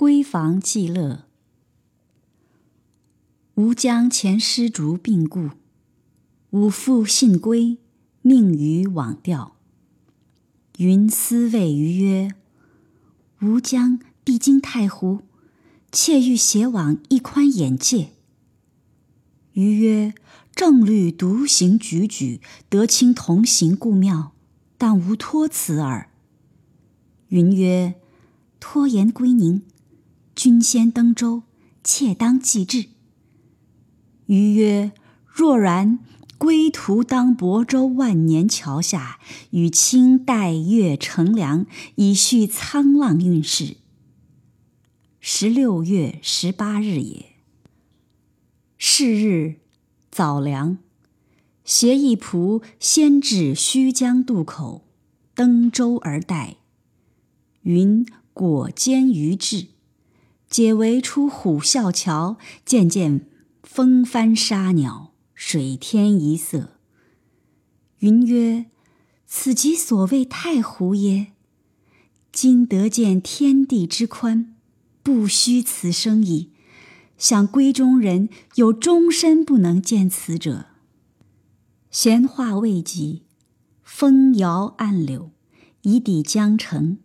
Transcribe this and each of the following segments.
闺房寄乐。吾将前失竹病故，吾复信归，命于往钓。云思谓余曰：“吾将必经太湖，妾欲携往一宽眼界。”余曰：“正虑独行踽踽，得卿同行故妙，但无托辞耳。”云曰：“拖延归宁，君先登舟，妾当继至。”余曰：“若然，归途当亳州万年桥下，与卿待月乘凉，以叙沧浪运势。”十六月十八日也。是日早凉，携一仆先至须江渡口，登舟而待。云果兼于至，解围出虎啸桥，渐渐风帆沙鸟，水天一色。云曰：“此即所谓太湖耶？今得见天地之宽，不虚此生矣。”想闺中人有终身不能见此者。闲话未及，风摇岸柳，已抵江城。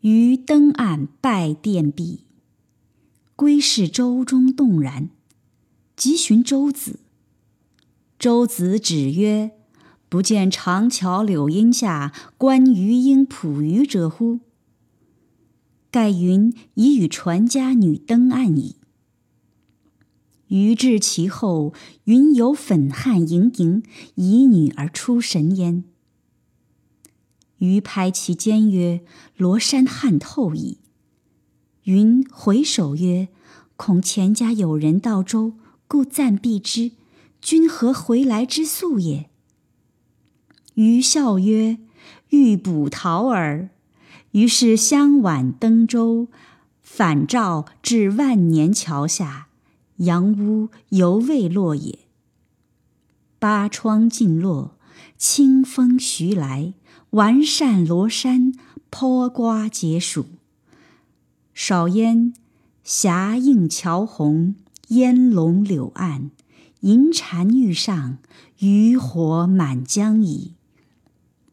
于登岸拜殿毕，归视舟中动然，即寻舟子。舟子指曰：“不见长桥柳荫下，观鱼鹰捕鱼者乎？”盖云已与船家女登岸矣。余至其后，云有粉汗盈盈，以女而出神焉。余拍其肩曰：“罗衫汗透矣。”云回首曰：“恐前家有人到舟，故暂避之。君何回来之速也？”余笑曰：“欲捕桃耳。”于是相挽登舟，返照至万年桥下，杨屋犹未落也。八窗尽落，清风徐来，完善罗衫，坡瓜解暑。少焉，霞映桥红，烟笼柳岸，银蟾欲上，渔火满江矣。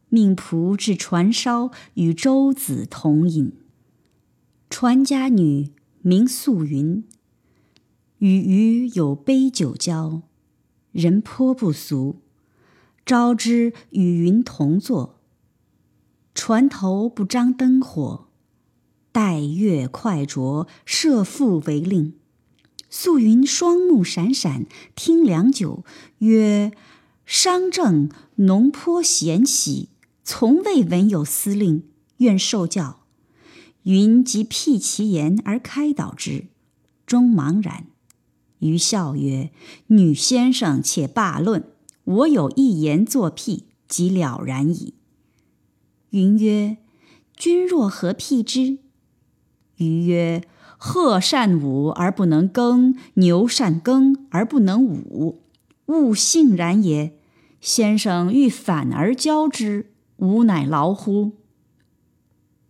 命仆至船梢，与舟子同饮。船家女名素云，与余有杯酒交，人颇不俗。招之与云同坐，船头不张灯火，待月快着，设复为令。素云双目闪闪，听良久，曰：“商正农颇贤喜。”从未闻有司令，愿受教。云即辟其言而开导之，终茫然。余笑曰：“女先生且罢论，我有一言作辟，即了然矣。”云曰：“君若何辟之？”余曰：“鹤善舞而不能耕，牛善耕而不能舞，物性然也。先生欲反而教之。”吾乃劳乎？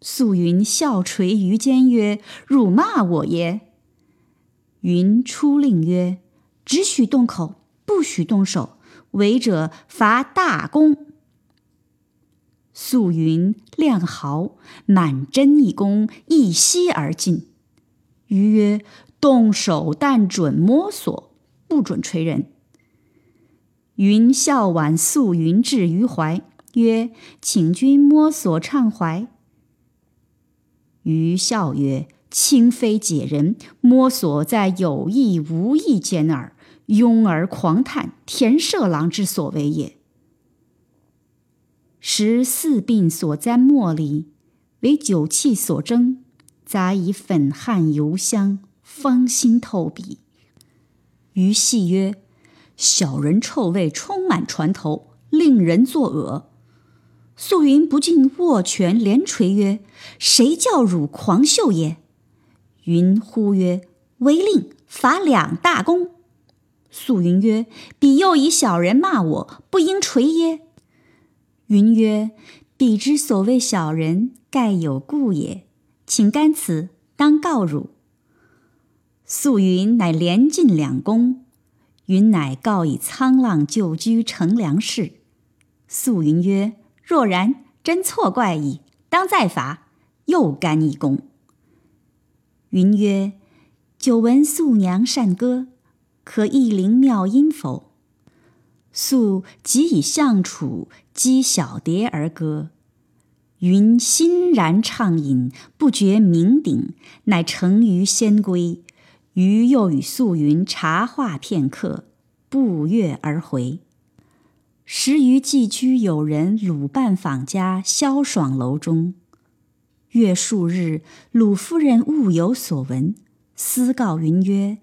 素云笑垂于肩曰：“汝骂我耶？”云出令曰：“只许动口，不许动手，违者罚大功。”素云亮毫，满真一弓，一息而尽。余曰：“动手但准摸索，不准捶人。”云笑挽素云至于怀。曰：“请君摸索畅怀。”余笑曰：“卿非解人，摸索在有意无意间耳。庸而狂叹，田舍郎之所为也。”时四鬓所簪茉莉，为酒气所蒸，杂以粉汗油香，芳心透鼻。余戏曰：“小人臭味充满船头，令人作恶。”素云不禁握拳连捶曰：“谁叫汝狂秀也？”云呼曰：“违令，罚两大功。”素云曰：“彼又以小人骂我，不应捶耶？”云曰：“彼之所谓小人，盖有故也。请干此，当告汝。”素云乃连进两宫，云乃告以沧浪旧居乘凉事。素云曰：“若然，真错怪矣，当再罚，又干一功。”云曰：“久闻素娘善歌，可一灵妙音否？”素即以相楚击小蝶而歌。云欣然畅饮，不觉酩酊，乃乘于仙归。余又与素云茶话片刻，不悦而回。时余寄居友人鲁伴访家萧爽楼中。月数日，鲁夫人物有所闻，私告云曰：“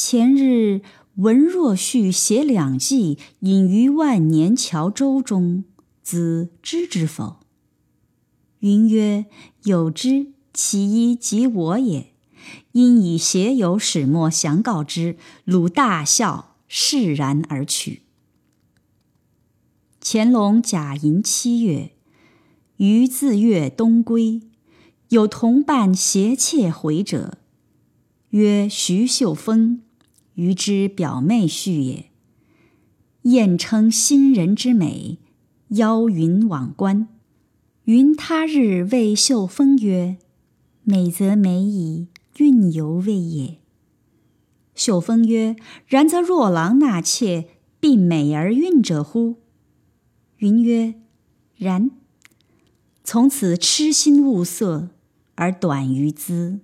前日闻若旭写两记，隐于万年桥舟中，子知之否？”云曰：“有之，其一即我也。”因以携友始末详告之，鲁大笑，释然而去。乾隆甲寅七月，余自粤东归，有同伴携妾回者，曰徐秀峰，余之表妹婿也。宴称新人之美，邀云往观。云他日谓秀峰曰：“美则美矣。”运犹未也。秀峰曰：“然则若郎纳妾，必美而运者乎？”云曰：“然。”从此痴心物色，而短于资。